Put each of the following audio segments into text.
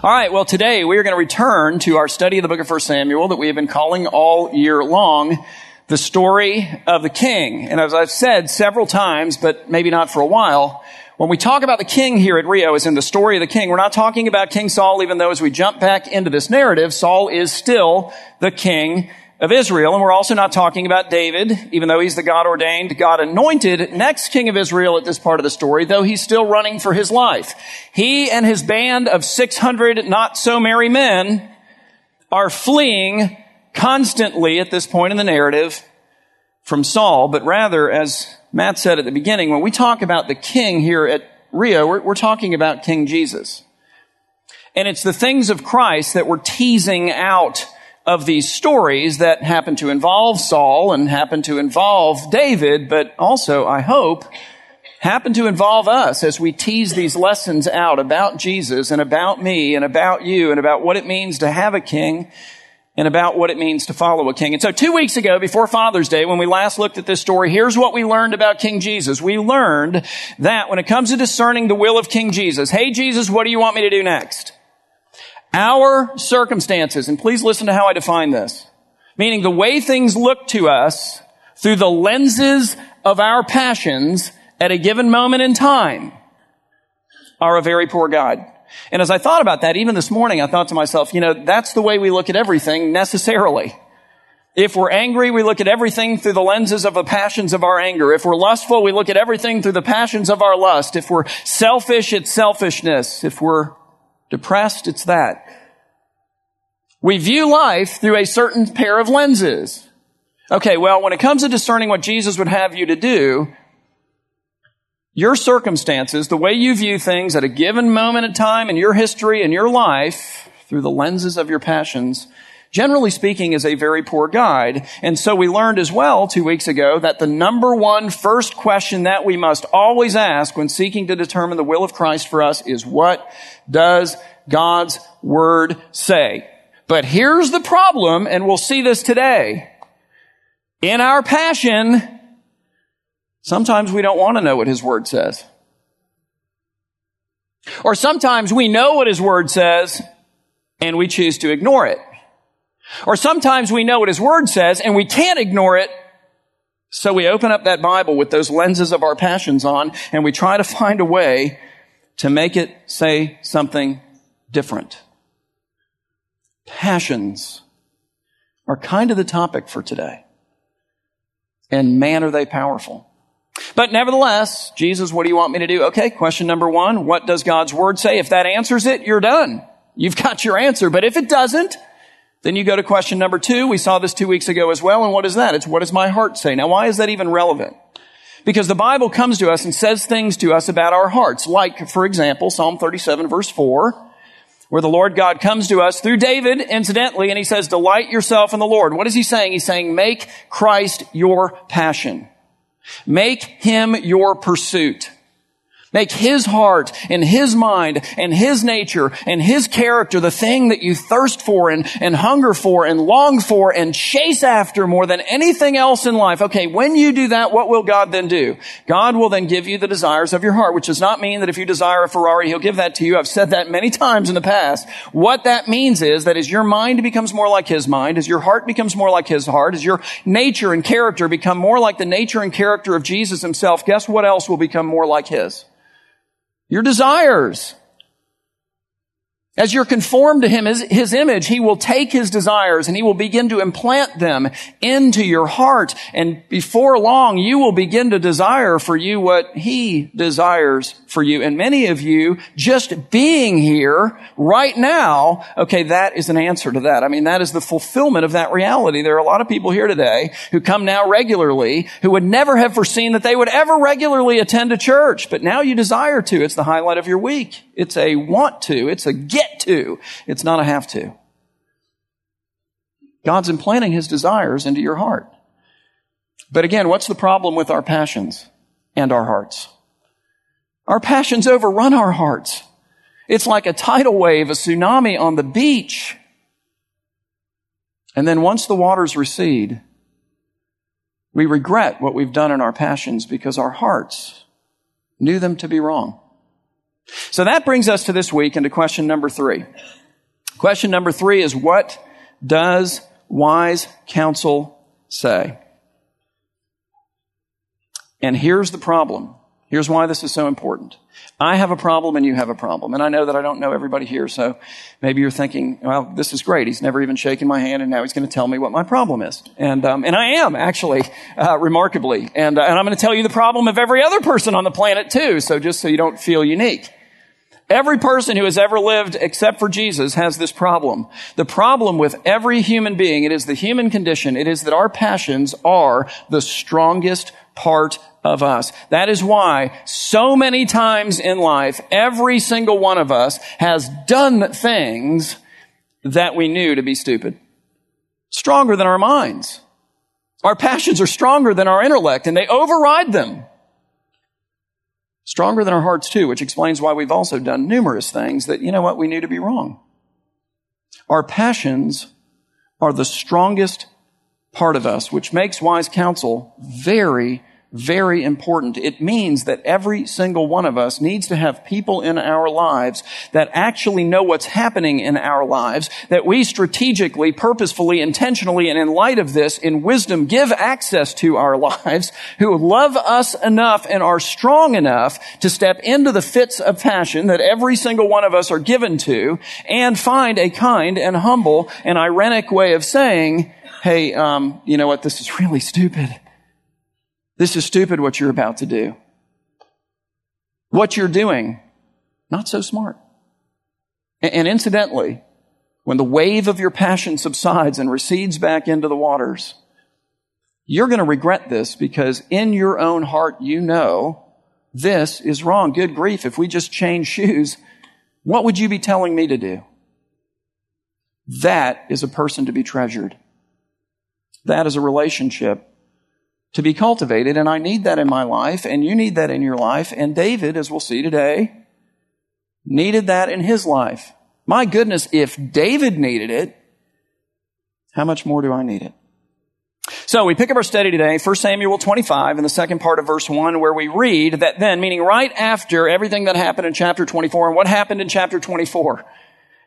All right, well, today we are going to return to our study of the book of 1 Samuel that we have been calling all year long the story of the king. And as I've said several times, but maybe not for a while, when we talk about the king here at Rio as in the story of the king, we're not talking about King Saul, even though as we jump back into this narrative, Saul is still the king of Israel. And we're also not talking about David, even though he's the God ordained, God anointed next king of Israel at this part of the story, though he's still running for his life. He and his band of 600 not so merry men are fleeing constantly at this point in the narrative from Saul, but rather, as Matt said at the beginning, when we talk about the king here at Rio, we're, we're talking about King Jesus. And it's the things of Christ that we're teasing out of these stories that happen to involve Saul and happen to involve David, but also, I hope, happen to involve us as we tease these lessons out about Jesus and about me and about you and about what it means to have a king and about what it means to follow a king. And so two weeks ago, before Father's Day, when we last looked at this story, here's what we learned about King Jesus. We learned that when it comes to discerning the will of King Jesus, hey Jesus, what do you want me to do next? Our circumstances, and please listen to how I define this, meaning the way things look to us through the lenses of our passions at a given moment in time are a very poor guide. And as I thought about that, even this morning, I thought to myself, you know, that's the way we look at everything necessarily. If we're angry, we look at everything through the lenses of the passions of our anger. If we're lustful, we look at everything through the passions of our lust. If we're selfish, it's selfishness. If we're Depressed, it's that. We view life through a certain pair of lenses. Okay, well, when it comes to discerning what Jesus would have you to do, your circumstances, the way you view things at a given moment in time in your history in your life, through the lenses of your passions, generally speaking, is a very poor guide. And so we learned as well two weeks ago that the number one first question that we must always ask when seeking to determine the will of Christ for us is what does God's word say? But here's the problem, and we'll see this today. In our passion, sometimes we don't want to know what his word says. Or sometimes we know what his word says and we choose to ignore it. Or sometimes we know what His Word says and we can't ignore it. So we open up that Bible with those lenses of our passions on and we try to find a way to make it say something different. Passions are kind of the topic for today. And man, are they powerful. But nevertheless, Jesus, what do you want me to do? Okay, question number one. What does God's word say? If that answers it, you're done. You've got your answer. But if it doesn't, then you go to question number two. We saw this two weeks ago as well. And what is that? It's what does my heart say? Now, why is that even relevant? Because the Bible comes to us and says things to us about our hearts. Like, for example, Psalm 37 verse 4, where the Lord God comes to us through David, incidentally, and he says, delight yourself in the Lord. What is he saying? He's saying, make Christ your passion. Make him your pursuit. Make his heart and his mind and his nature and his character the thing that you thirst for and, and hunger for and long for and chase after more than anything else in life. Okay, when you do that, what will God then do? God will then give you the desires of your heart, which does not mean that if you desire a Ferrari, he'll give that to you. I've said that many times in the past. What that means is that as your mind becomes more like his mind, as your heart becomes more like his heart, as your nature and character become more like the nature and character of Jesus himself, guess what else will become more like his? Your desires. As you're conformed to him, his, his, image, he will take his desires and he will begin to implant them into your heart. And before long, you will begin to desire for you what he desires for you. And many of you just being here right now, okay, that is an answer to that. I mean, that is the fulfillment of that reality. There are a lot of people here today who come now regularly who would never have foreseen that they would ever regularly attend a church, but now you desire to. It's the highlight of your week. It's a want to. It's a get to. It's not a have to. God's implanting his desires into your heart. But again, what's the problem with our passions and our hearts? Our passions overrun our hearts. It's like a tidal wave, a tsunami on the beach. And then once the waters recede, we regret what we've done in our passions because our hearts knew them to be wrong. So that brings us to this week and to question number three. Question number three is what does wise counsel say? And here's the problem. Here's why this is so important. I have a problem and you have a problem. And I know that I don't know everybody here, so maybe you're thinking, well, this is great. He's never even shaken my hand and now he's going to tell me what my problem is. And, um, and I am actually, uh, remarkably. And, uh, and I'm going to tell you the problem of every other person on the planet too. So just so you don't feel unique. Every person who has ever lived except for Jesus has this problem. The problem with every human being, it is the human condition, it is that our passions are the strongest part of us. That is why so many times in life, every single one of us has done things that we knew to be stupid. Stronger than our minds. Our passions are stronger than our intellect and they override them. Stronger than our hearts too, which explains why we've also done numerous things that, you know what, we knew to be wrong. Our passions are the strongest part of us, which makes wise counsel very, very important. It means that every single one of us needs to have people in our lives that actually know what's happening in our lives, that we strategically, purposefully, intentionally, and in light of this, in wisdom, give access to our lives, who love us enough and are strong enough to step into the fits of passion that every single one of us are given to, and find a kind and humble and ironic way of saying, hey, um, you know what, this is really stupid this is stupid what you're about to do. What you're doing, not so smart. And incidentally, when the wave of your passion subsides and recedes back into the waters, you're going to regret this because in your own heart you know this is wrong. Good grief. If we just change shoes, what would you be telling me to do? That is a person to be treasured. That is a relationship to be cultivated, and I need that in my life, and you need that in your life. And David, as we'll see today, needed that in his life. My goodness, if David needed it, how much more do I need it? So we pick up our study today, 1 Samuel 25, in the second part of verse 1, where we read that then, meaning right after everything that happened in chapter 24, and what happened in chapter 24?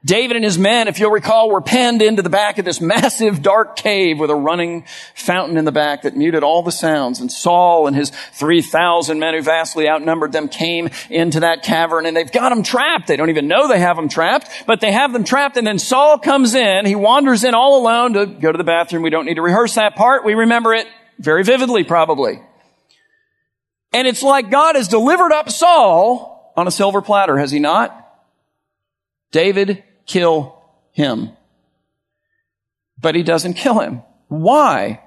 David and his men, if you'll recall, were penned into the back of this massive dark cave with a running fountain in the back that muted all the sounds. And Saul and his 3,000 men who vastly outnumbered them came into that cavern and they've got them trapped. They don't even know they have them trapped, but they have them trapped. And then Saul comes in. He wanders in all alone to go to the bathroom. We don't need to rehearse that part. We remember it very vividly, probably. And it's like God has delivered up Saul on a silver platter, has he not? David kill him. But he doesn't kill him. Why?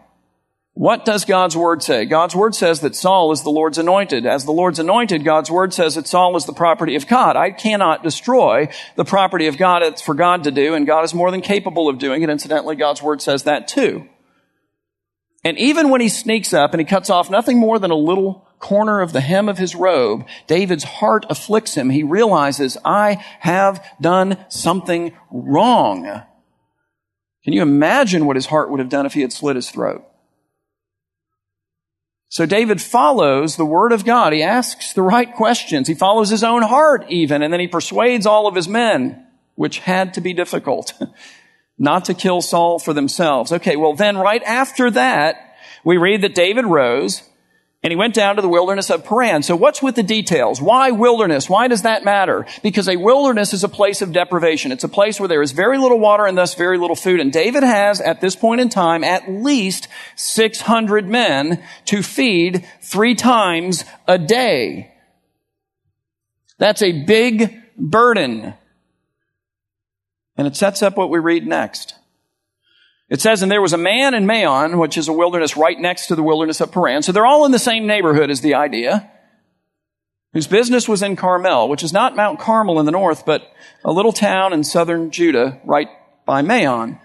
What does God's word say? God's word says that Saul is the Lord's anointed. As the Lord's anointed, God's word says that Saul is the property of God. I cannot destroy the property of God. It's for God to do, and God is more than capable of doing it. Incidentally, God's word says that too. And even when he sneaks up and he cuts off nothing more than a little corner of the hem of his robe, David's heart afflicts him. He realizes, I have done something wrong. Can you imagine what his heart would have done if he had slit his throat? So David follows the word of God. He asks the right questions. He follows his own heart even, and then he persuades all of his men, which had to be difficult, not to kill Saul for themselves. Okay, well then right after that, we read that David rose and he went down to the wilderness of Paran. So what's with the details? Why wilderness? Why does that matter? Because a wilderness is a place of deprivation. It's a place where there is very little water and thus very little food. And David has, at this point in time, at least 600 men to feed three times a day. That's a big burden. And it sets up what we read next. It says, and there was a man in Maon, which is a wilderness right next to the wilderness of Paran. So they're all in the same neighborhood is the idea. Whose business was in Carmel, which is not Mount Carmel in the north, but a little town in southern Judah right by Maon.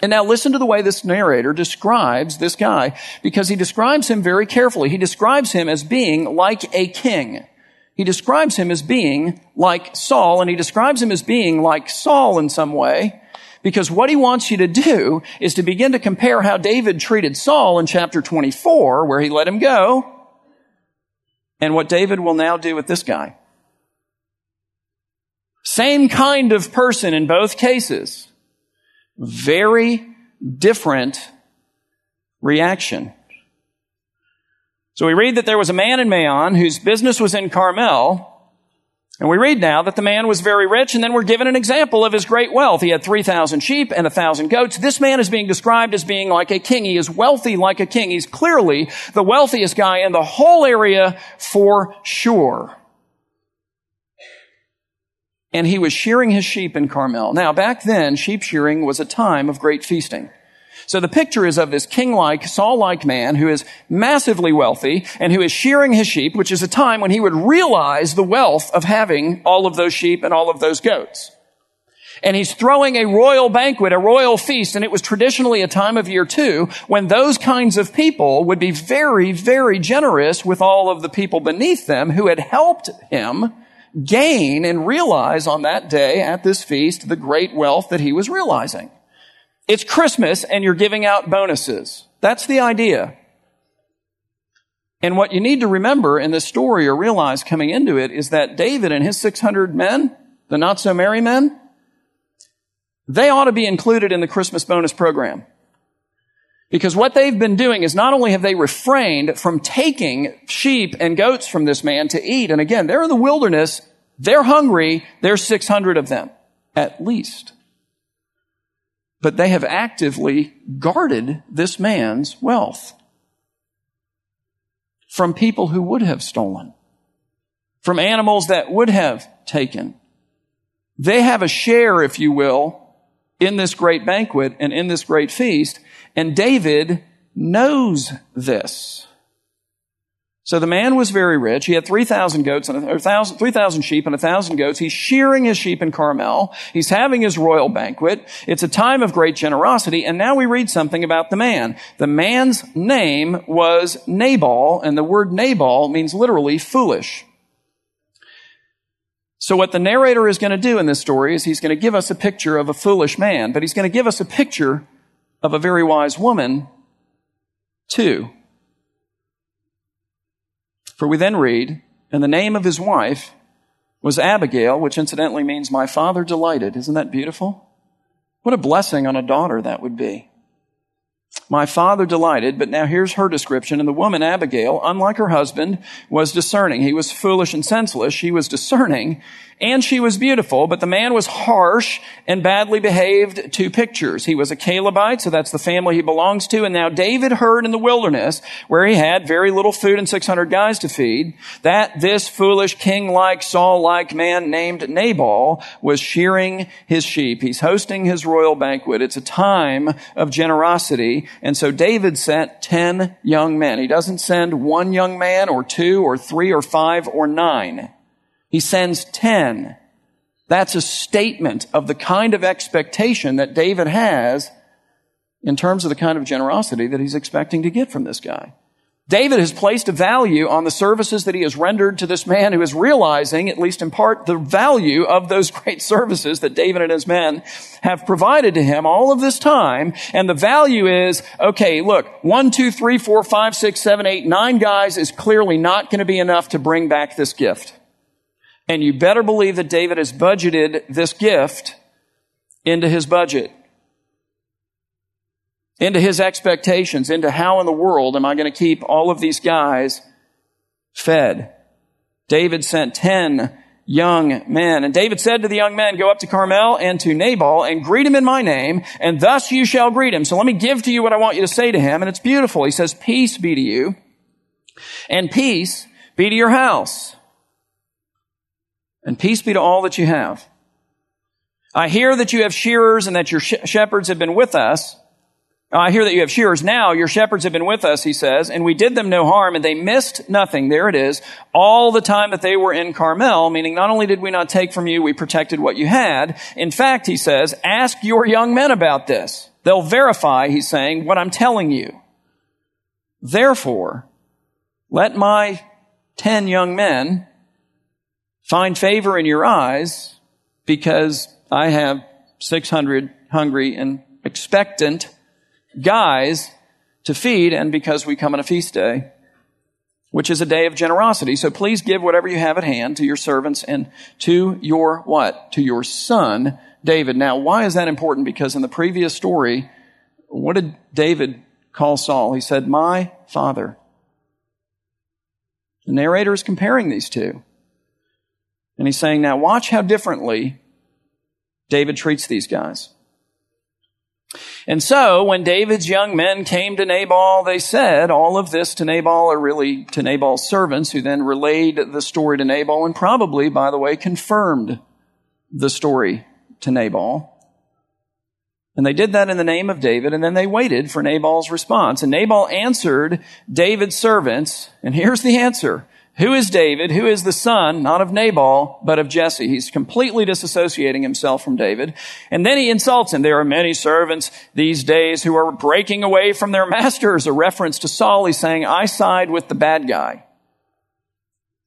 And now listen to the way this narrator describes this guy, because he describes him very carefully. He describes him as being like a king. He describes him as being like Saul, and he describes him as being like Saul in some way. Because what he wants you to do is to begin to compare how David treated Saul in chapter 24, where he let him go, and what David will now do with this guy. Same kind of person in both cases. Very different reaction. So we read that there was a man in Maon whose business was in Carmel, and we read now that the man was very rich, and then we're given an example of his great wealth. He had 3,000 sheep and 1,000 goats. This man is being described as being like a king. He is wealthy like a king. He's clearly the wealthiest guy in the whole area for sure. And he was shearing his sheep in Carmel. Now, back then, sheep shearing was a time of great feasting. So the picture is of this king-like, Saul-like man who is massively wealthy and who is shearing his sheep, which is a time when he would realize the wealth of having all of those sheep and all of those goats. And he's throwing a royal banquet, a royal feast, and it was traditionally a time of year too, when those kinds of people would be very, very generous with all of the people beneath them who had helped him gain and realize on that day at this feast the great wealth that he was realizing. It's Christmas and you're giving out bonuses. That's the idea. And what you need to remember in this story or realize coming into it is that David and his 600 men, the not so merry men, they ought to be included in the Christmas bonus program. Because what they've been doing is not only have they refrained from taking sheep and goats from this man to eat, and again, they're in the wilderness, they're hungry, there's 600 of them, at least but they have actively guarded this man's wealth from people who would have stolen, from animals that would have taken. They have a share, if you will, in this great banquet and in this great feast, and David knows this. So the man was very rich. He had 3,000 goats and 3,000 sheep and 1,000 goats. He's shearing his sheep in Carmel. He's having his royal banquet. It's a time of great generosity. And now we read something about the man. The man's name was Nabal, and the word Nabal means literally foolish. So what the narrator is going to do in this story is he's going to give us a picture of a foolish man, but he's going to give us a picture of a very wise woman too. For we then read, and the name of his wife was Abigail, which incidentally means my father delighted. Isn't that beautiful? What a blessing on a daughter that would be. My father delighted, but now here's her description. And the woman, Abigail, unlike her husband, was discerning. He was foolish and senseless. She was discerning and she was beautiful, but the man was harsh and badly behaved. Two pictures. He was a Calebite, so that's the family he belongs to. And now David heard in the wilderness, where he had very little food and 600 guys to feed, that this foolish king-like, Saul-like man named Nabal was shearing his sheep. He's hosting his royal banquet. It's a time of generosity. And so David sent 10 young men. He doesn't send one young man or two or three or five or nine. He sends 10. That's a statement of the kind of expectation that David has in terms of the kind of generosity that he's expecting to get from this guy. David has placed a value on the services that he has rendered to this man who is realizing, at least in part, the value of those great services that David and his men have provided to him all of this time. And the value is, okay, look, one, two, three, four, five, six, seven, eight, nine guys is clearly not going to be enough to bring back this gift. And you better believe that David has budgeted this gift into his budget, into his expectations, into how in the world am I going to keep all of these guys fed. David sent 10 young men. And David said to the young men, go up to Carmel and to Nabal and greet him in my name, and thus you shall greet him. So let me give to you what I want you to say to him. And it's beautiful. He says, peace be to you, and peace be to your house and peace be to all that you have. I hear that you have shearers and that your sh- shepherds have been with us. I hear that you have shearers now. Your shepherds have been with us, he says, and we did them no harm and they missed nothing. There it is. All the time that they were in Carmel, meaning not only did we not take from you, we protected what you had. In fact, he says, ask your young men about this. They'll verify, he's saying, what I'm telling you. Therefore, let my ten young men find favor in your eyes because I have 600 hungry and expectant guys to feed and because we come on a feast day. which is a day of generosity. So please give whatever you have at hand to your servants and to your what? To your son, David. Now, why is that important? Because in the previous story, what did David call Saul? He said, my father. The narrator is comparing these two. And he's saying, now watch how differently David treats these guys. And so, when David's young men came to Nabal, they said all of this to Nabal, or really to Nabal's servants, who then relayed the story to Nabal, and probably, by the way, confirmed the story to Nabal. And they did that in the name of David, and then they waited for Nabal's response. And Nabal answered David's servants, and here's the answer. Who is David? Who is the son, not of Nabal, but of Jesse? He's completely disassociating himself from David. And then he insults him. There are many servants these days who are breaking away from their masters. A reference to Saul. He's saying, I side with the bad guy.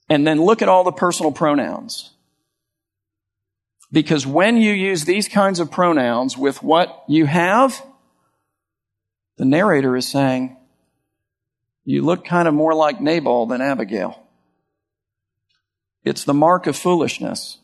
And then look at all the personal pronouns. Because when you use these kinds of pronouns with what you have, the narrator is saying, you look kind of more like Nabal than Abigail. It's the mark of foolishness.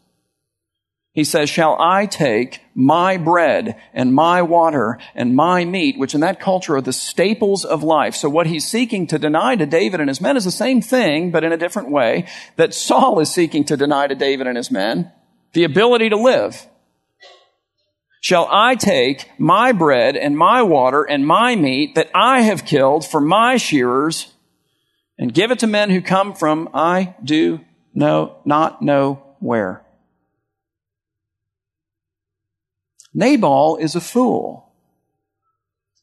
He says, shall I take my bread and my water and my meat, which in that culture are the staples of life. So what he's seeking to deny to David and his men is the same thing, but in a different way that Saul is seeking to deny to David and his men. The ability to live. Shall I take my bread and my water and my meat that I have killed for my shearers and give it to men who come from I do know, not know where. Nabal is a fool.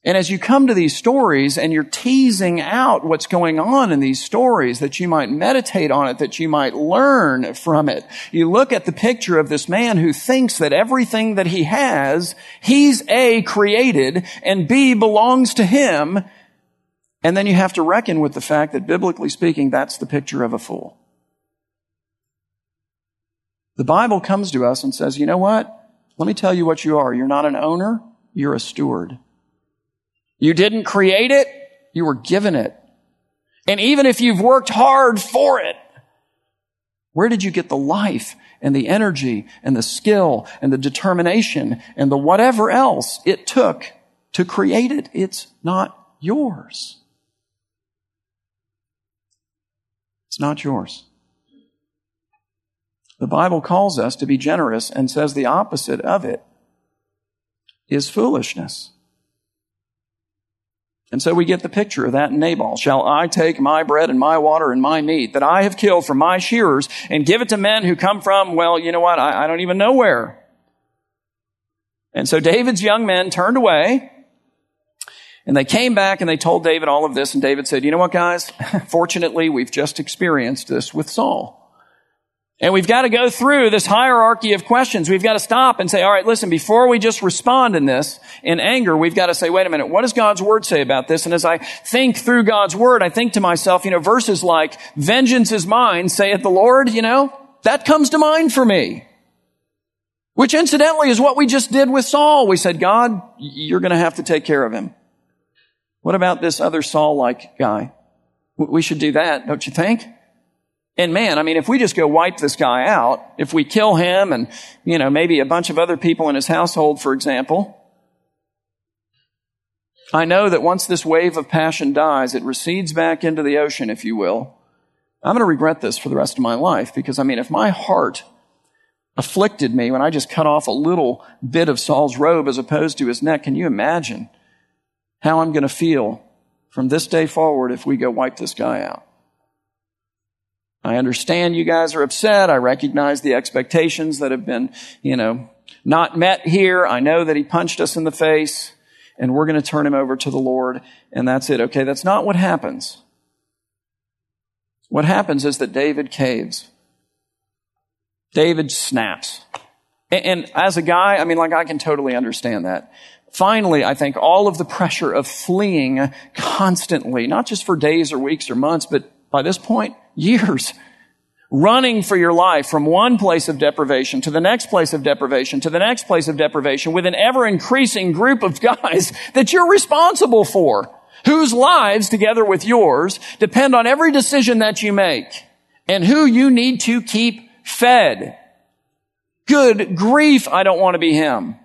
And as you come to these stories and you're teasing out what's going on in these stories, that you might meditate on it, that you might learn from it, you look at the picture of this man who thinks that everything that he has, he's A, created, and B, belongs to him. And then you have to reckon with the fact that biblically speaking, that's the picture of a fool. The Bible comes to us and says, you know what? Let me tell you what you are. You're not an owner, you're a steward. You didn't create it, you were given it. And even if you've worked hard for it, where did you get the life and the energy and the skill and the determination and the whatever else it took to create it? It's not yours. It's not yours. The Bible calls us to be generous and says the opposite of it is foolishness. And so we get the picture of that in Nabal. Shall I take my bread and my water and my meat that I have killed from my shearers and give it to men who come from, well, you know what? I, I don't even know where. And so David's young men turned away and they came back and they told David all of this. And David said, you know what, guys? Fortunately, we've just experienced this with Saul. And we've got to go through this hierarchy of questions. We've got to stop and say, all right, listen, before we just respond in this, in anger, we've got to say, wait a minute, what does God's word say about this? And as I think through God's word, I think to myself, you know, verses like, vengeance is mine, saith the Lord, you know, that comes to mind for me. Which incidentally is what we just did with Saul. We said, God, you're going to have to take care of him. What about this other Saul-like guy? We should do that, don't you think? And man, I mean, if we just go wipe this guy out, if we kill him and, you know, maybe a bunch of other people in his household, for example, I know that once this wave of passion dies, it recedes back into the ocean, if you will. I'm going to regret this for the rest of my life because, I mean, if my heart afflicted me when I just cut off a little bit of Saul's robe as opposed to his neck, can you imagine how I'm going to feel from this day forward if we go wipe this guy out? I understand you guys are upset. I recognize the expectations that have been, you know, not met here. I know that he punched us in the face and we're going to turn him over to the Lord and that's it. Okay. That's not what happens. What happens is that David caves. David snaps. And, as a guy, I mean, like I can totally understand that. Finally, I think all of the pressure of fleeing constantly, not just for days or weeks or months, but by this point, years. Running for your life from one place of deprivation to the next place of deprivation to the next place of deprivation with an ever increasing group of guys that you're responsible for. whose lives, together with yours, depend on every decision that you make, and who you need to keep fed. Good grief, I don't want to be him.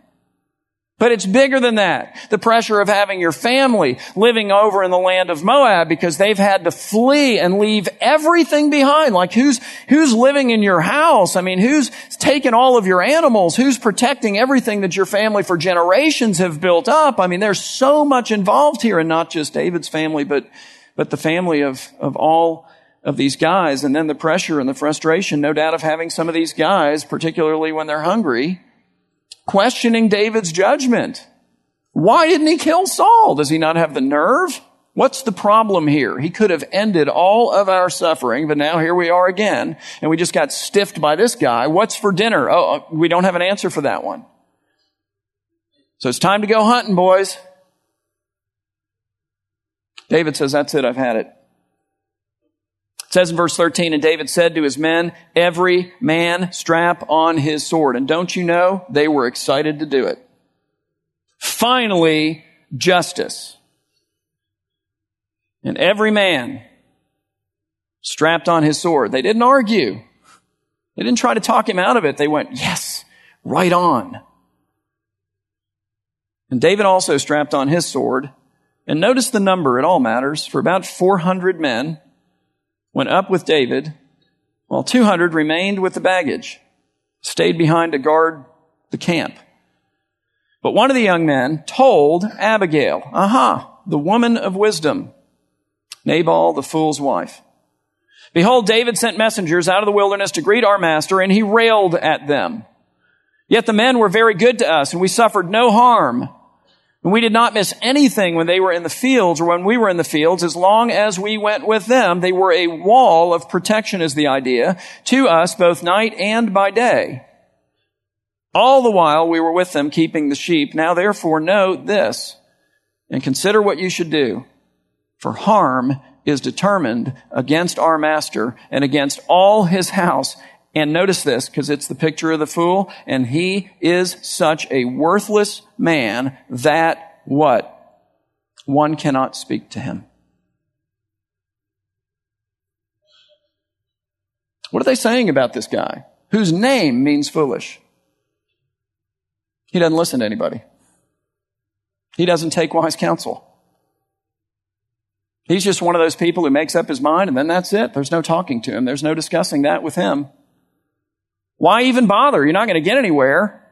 But it's bigger than that. The pressure of having your family living over in the land of Moab because they've had to flee and leave everything behind. Like who's, who's living in your house? I mean, who's taken all of your animals? Who's protecting everything that your family for generations have built up? I mean, there's so much involved here and not just David's family, but, but the family of, of all of these guys. And then the pressure and the frustration, no doubt, of having some of these guys, particularly when they're hungry, questioning David's judgment. Why didn't he kill Saul? Does he not have the nerve? What's the problem here? He could have ended all of our suffering, but now here we are again, and we just got stiffed by this guy. What's for dinner? Oh, uh, we don't have an answer for that one. So it's time to go hunting, boys. David says, That's it, I've had it. It says in verse 13, and David said to his men, every man strap on his sword. And don't you know, they were excited to do it. Finally, justice. And every man strapped on his sword. They didn't argue. They didn't try to talk him out of it. They went, yes, right on. And David also strapped on his sword. And notice the number, it all matters, for about 400 men went up with David, while 200 remained with the baggage, stayed behind to guard the camp. But one of the young men told Abigail, aha, the woman of wisdom, Nabal, the fool's wife. Behold, David sent messengers out of the wilderness to greet our master, and he railed at them. Yet the men were very good to us, and we suffered no harm. And we did not miss anything when they were in the fields or when we were in the fields. As long as we went with them, they were a wall of protection is the idea to us both night and by day. All the while we were with them keeping the sheep. Now therefore know this and consider what you should do. For harm is determined against our master and against all his house and notice this, because it's the picture of the fool, and he is such a worthless man that what? One cannot speak to him. What are they saying about this guy? Whose name means foolish. He doesn't listen to anybody. He doesn't take wise counsel. He's just one of those people who makes up his mind and then that's it. There's no talking to him. There's no discussing that with him. Why even bother? You're not going to get anywhere.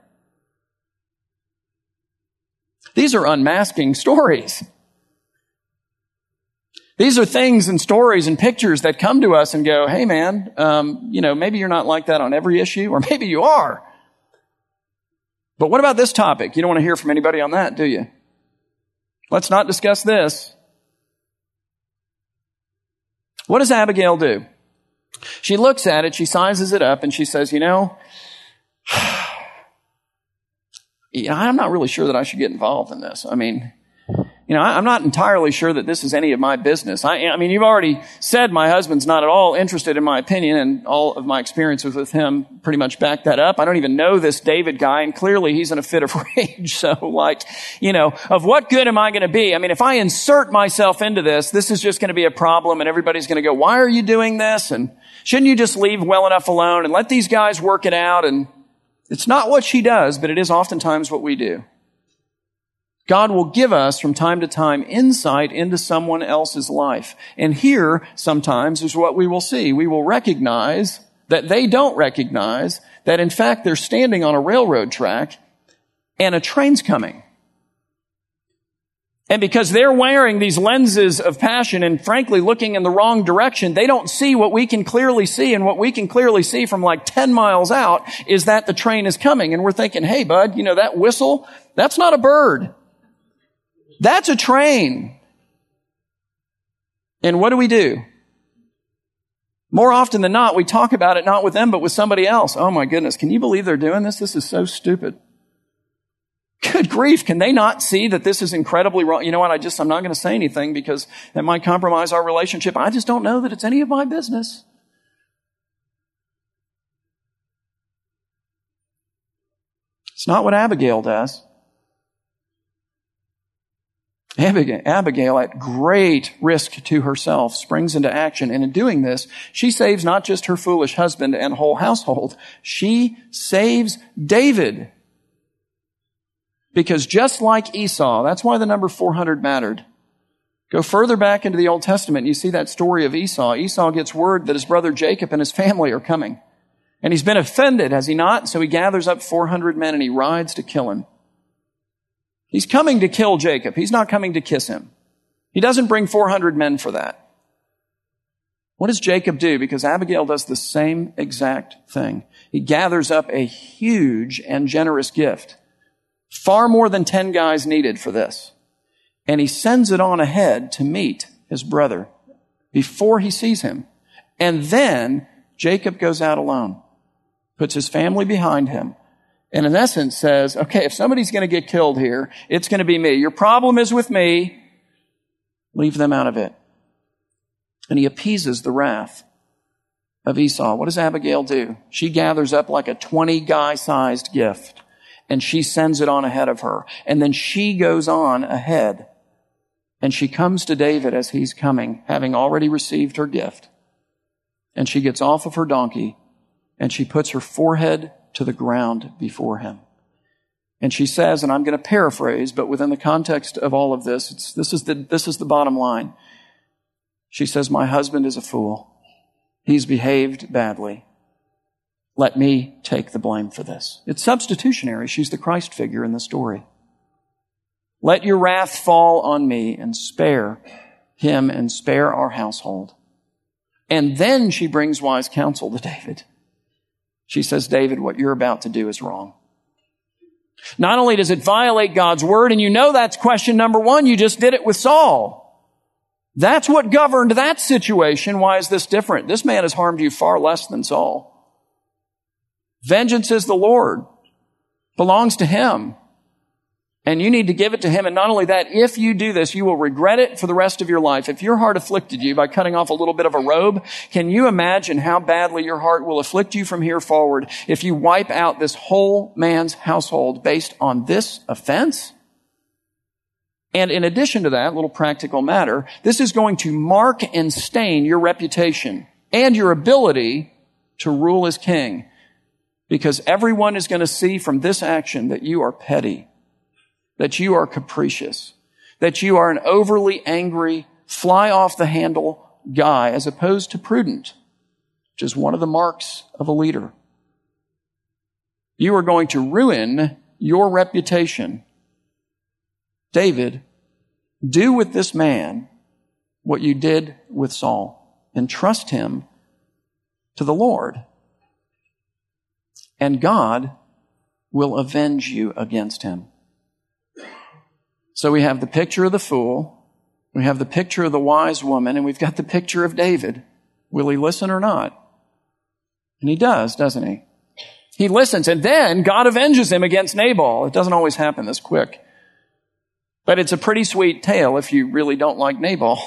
These are unmasking stories. These are things and stories and pictures that come to us and go, hey man, um, you know, maybe you're not like that on every issue, or maybe you are. But what about this topic? You don't want to hear from anybody on that, do you? Let's not discuss this. What does Abigail do? She looks at it, she sizes it up, and she says, You know, I'm not really sure that I should get involved in this. I mean, you know, I'm not entirely sure that this is any of my business. I, I, mean, you've already said my husband's not at all interested in my opinion, and all of my experiences with him pretty much back that up. I don't even know this David guy, and clearly he's in a fit of rage. So, like, you know, of what good am I going to be? I mean, if I insert myself into this, this is just going to be a problem, and everybody's going to go, why are you doing this? And shouldn't you just leave well enough alone and let these guys work it out? And it's not what she does, but it is oftentimes what we do. God will give us from time to time insight into someone else's life. And here, sometimes, is what we will see. We will recognize that they don't recognize that in fact they're standing on a railroad track and a train's coming. And because they're wearing these lenses of passion and frankly looking in the wrong direction, they don't see what we can clearly see. And what we can clearly see from like 10 miles out is that the train is coming. And we're thinking, hey bud, you know, that whistle, that's not a bird. That's a train. And what do we do? More often than not, we talk about it not with them, but with somebody else. Oh my goodness. Can you believe they're doing this? This is so stupid. Good grief. Can they not see that this is incredibly wrong? You know what? I just, I'm not going to say anything because that might compromise our relationship. I just don't know that it's any of my business. It's not what Abigail does. Abigail, at great risk to herself, springs into action. And in doing this, she saves not just her foolish husband and whole household, she saves David. Because just like Esau, that's why the number 400 mattered. Go further back into the Old Testament, and you see that story of Esau. Esau gets word that his brother Jacob and his family are coming. And he's been offended, has he not? So he gathers up 400 men and he rides to kill him. He's coming to kill Jacob. He's not coming to kiss him. He doesn't bring 400 men for that. What does Jacob do? Because Abigail does the same exact thing. He gathers up a huge and generous gift. Far more than 10 guys needed for this. And he sends it on ahead to meet his brother before he sees him. And then Jacob goes out alone, puts his family behind him, and in essence says, okay, if somebody's going to get killed here, it's going to be me. Your problem is with me. Leave them out of it. And he appeases the wrath of Esau. What does Abigail do? She gathers up like a 20 guy sized gift and she sends it on ahead of her. And then she goes on ahead and she comes to David as he's coming, having already received her gift. And she gets off of her donkey and she puts her forehead to the ground before him. And she says, and I'm going to paraphrase, but within the context of all of this, this is the, this is the bottom line. She says, my husband is a fool. He's behaved badly. Let me take the blame for this. It's substitutionary. She's the Christ figure in the story. Let your wrath fall on me and spare him and spare our household. And then she brings wise counsel to David. She says, David, what you're about to do is wrong. Not only does it violate God's word, and you know that's question number one, you just did it with Saul. That's what governed that situation. Why is this different? This man has harmed you far less than Saul. Vengeance is the Lord, belongs to him. And you need to give it to him. And not only that, if you do this, you will regret it for the rest of your life. If your heart afflicted you by cutting off a little bit of a robe, can you imagine how badly your heart will afflict you from here forward if you wipe out this whole man's household based on this offense? And in addition to that, little practical matter, this is going to mark and stain your reputation and your ability to rule as king. Because everyone is going to see from this action that you are petty that you are capricious, that you are an overly angry, fly off the handle guy as opposed to prudent, which is one of the marks of a leader. You are going to ruin your reputation. David, do with this man what you did with Saul and trust him to the Lord. And God will avenge you against him. So we have the picture of the fool, we have the picture of the wise woman, and we've got the picture of David. Will he listen or not? And he does, doesn't he? He listens, and then God avenges him against Nabal. It doesn't always happen this quick. But it's a pretty sweet tale if you really don't like Nabal.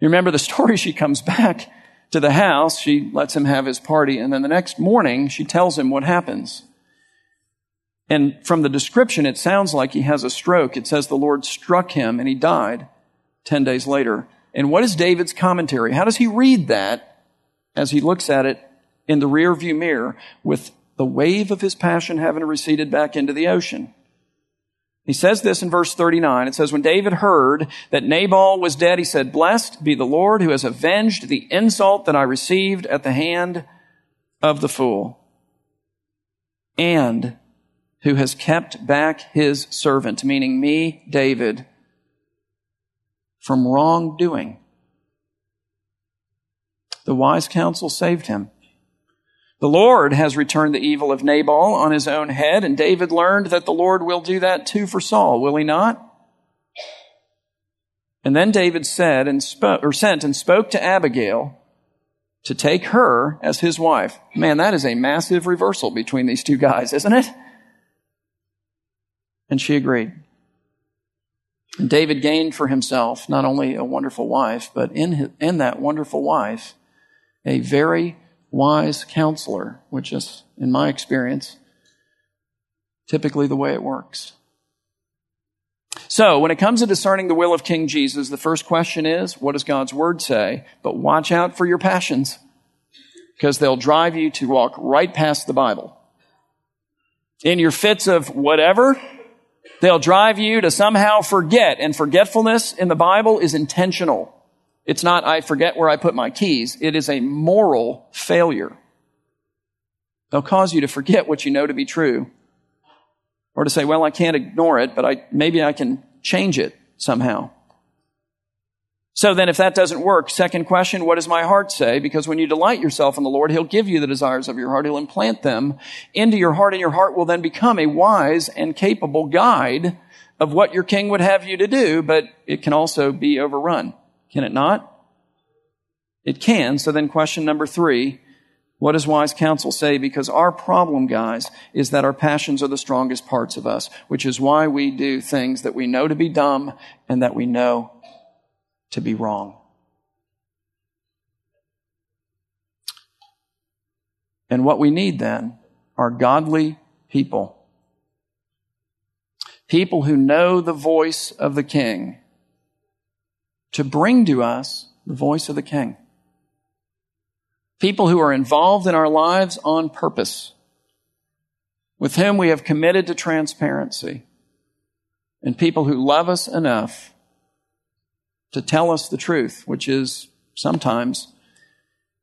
You remember the story? She comes back to the house, she lets him have his party, and then the next morning she tells him what happens. And from the description, it sounds like he has a stroke. It says the Lord struck him and he died 10 days later. And what is David's commentary? How does he read that as he looks at it in the rear view mirror with the wave of his passion having receded back into the ocean? He says this in verse 39. It says, When David heard that Nabal was dead, he said, Blessed be the Lord who has avenged the insult that I received at the hand of the fool. And who has kept back his servant, meaning me, David, from wrongdoing. The wise counsel saved him. The Lord has returned the evil of Nabal on his own head, and David learned that the Lord will do that too for Saul, will he not? And then David said and spoke, or sent and spoke to Abigail to take her as his wife. Man, that is a massive reversal between these two guys, isn't it? And she agreed. And David gained for himself not only a wonderful wife, but in, his, in that wonderful wife, a very wise counselor, which is, in my experience, typically the way it works. So So, when it comes to discerning the will of King Jesus, the first question is, what does God's word say? But watch out for your passions, because they'll drive you to walk right past the Bible. In your fits of whatever, they'll drive you to somehow forget, and forgetfulness in the Bible is intentional. It's not, I forget where I put my keys. It is a moral failure. They'll cause you to forget what you know to be true. Or to say, well, I can't ignore it, but I, maybe I can change it somehow. So then if that doesn't work, second question, what does my heart say? Because when you delight yourself in the Lord, He'll give you the desires of your heart. He'll implant them into your heart and your heart will then become a wise and capable guide of what your king would have you to do, but it can also be overrun. Can it not? It can. So then question number three, what does wise counsel say? Because our problem, guys, is that our passions are the strongest parts of us, which is why we do things that we know to be dumb and that we know to be wrong. And what we need then are godly people. People who know the voice of the king to bring to us the voice of the king. People who are involved in our lives on purpose, with whom we have committed to transparency, and people who love us enough to tell us the truth, which is sometimes,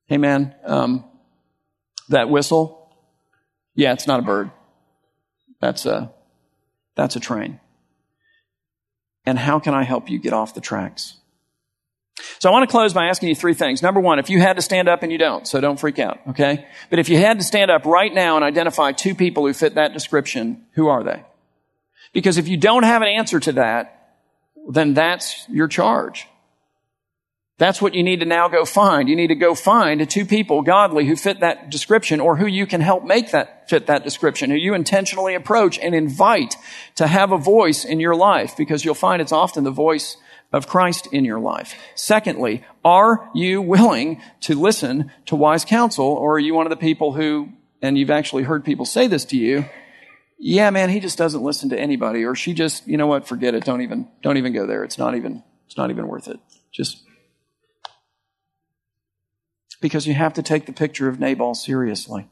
hey man, um, that whistle, yeah, it's not a bird. That's a, that's a train. And how can I help you get off the tracks? So I want to close by asking you three things. Number one, if you had to stand up and you don't, so don't freak out, okay? But if you had to stand up right now and identify two people who fit that description, who are they? Because if you don't have an answer to that, then that's your charge. That's what you need to now go find. You need to go find two people, godly, who fit that description or who you can help make that fit that description, who you intentionally approach and invite to have a voice in your life because you'll find it's often the voice of Christ in your life. Secondly, are you willing to listen to wise counsel or are you one of the people who, and you've actually heard people say this to you, yeah, man, he just doesn't listen to anybody or she just, you know what, forget it. Don't even, don't even go there. It's not even, it's not even worth it. Just because you have to take the picture of Nabal seriously.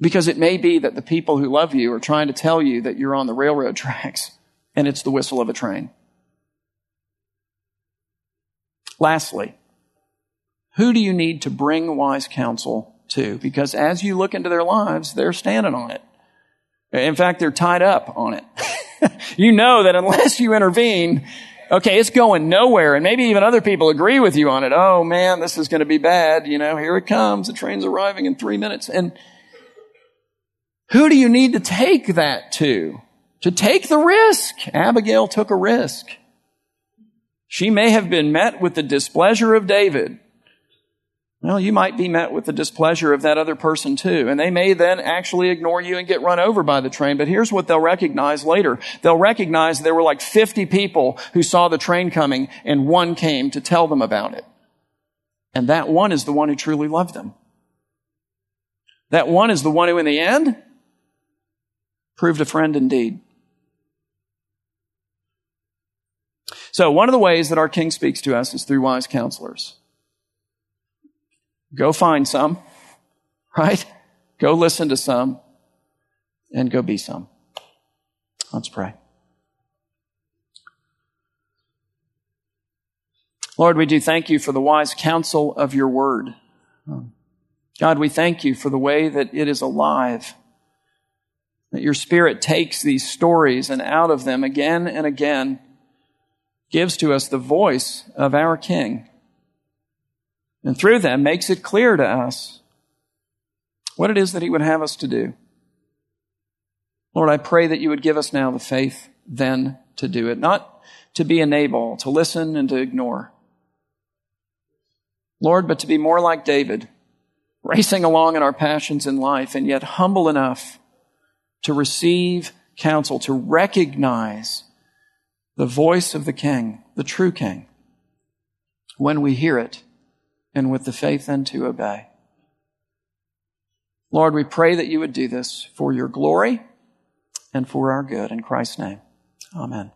Because it may be that the people who love you are trying to tell you that you're on the railroad tracks and it's the whistle of a train. Lastly, who do you need to bring wise counsel to? Because as you look into their lives, they're standing on it. In fact, they're tied up on it. you know that unless you intervene, okay, it's going nowhere. And maybe even other people agree with you on it. Oh man, this is going to be bad. You know, here it comes. The train's arriving in three minutes. And who do you need to take that to? to take the risk. Abigail took a risk. She may have been met with the displeasure of David. Well, you might be met with the displeasure of that other person too. And they may then actually ignore you and get run over by the train. But here's what they'll recognize later. They'll recognize there were like 50 people who saw the train coming and one came to tell them about it. And that one is the one who truly loved them. That one is the one who in the end proved a friend indeed. So one of the ways that our King speaks to us is through wise counselors. Go find some, right? Go listen to some and go be some. Let's pray. Lord, we do thank you for the wise counsel of your word. God, we thank you for the way that it is alive. That your spirit takes these stories and out of them again and again gives to us the voice of our King. And through them makes it clear to us what it is that He would have us to do. Lord, I pray that you would give us now the faith then to do it, not to be Nabal, to listen and to ignore. Lord, but to be more like David, racing along in our passions in life and yet humble enough to receive counsel, to recognize the voice of the King, the true King, when we hear it, and with the faith then to obey. Lord, we pray that you would do this for your glory and for our good. In Christ's name, Amen.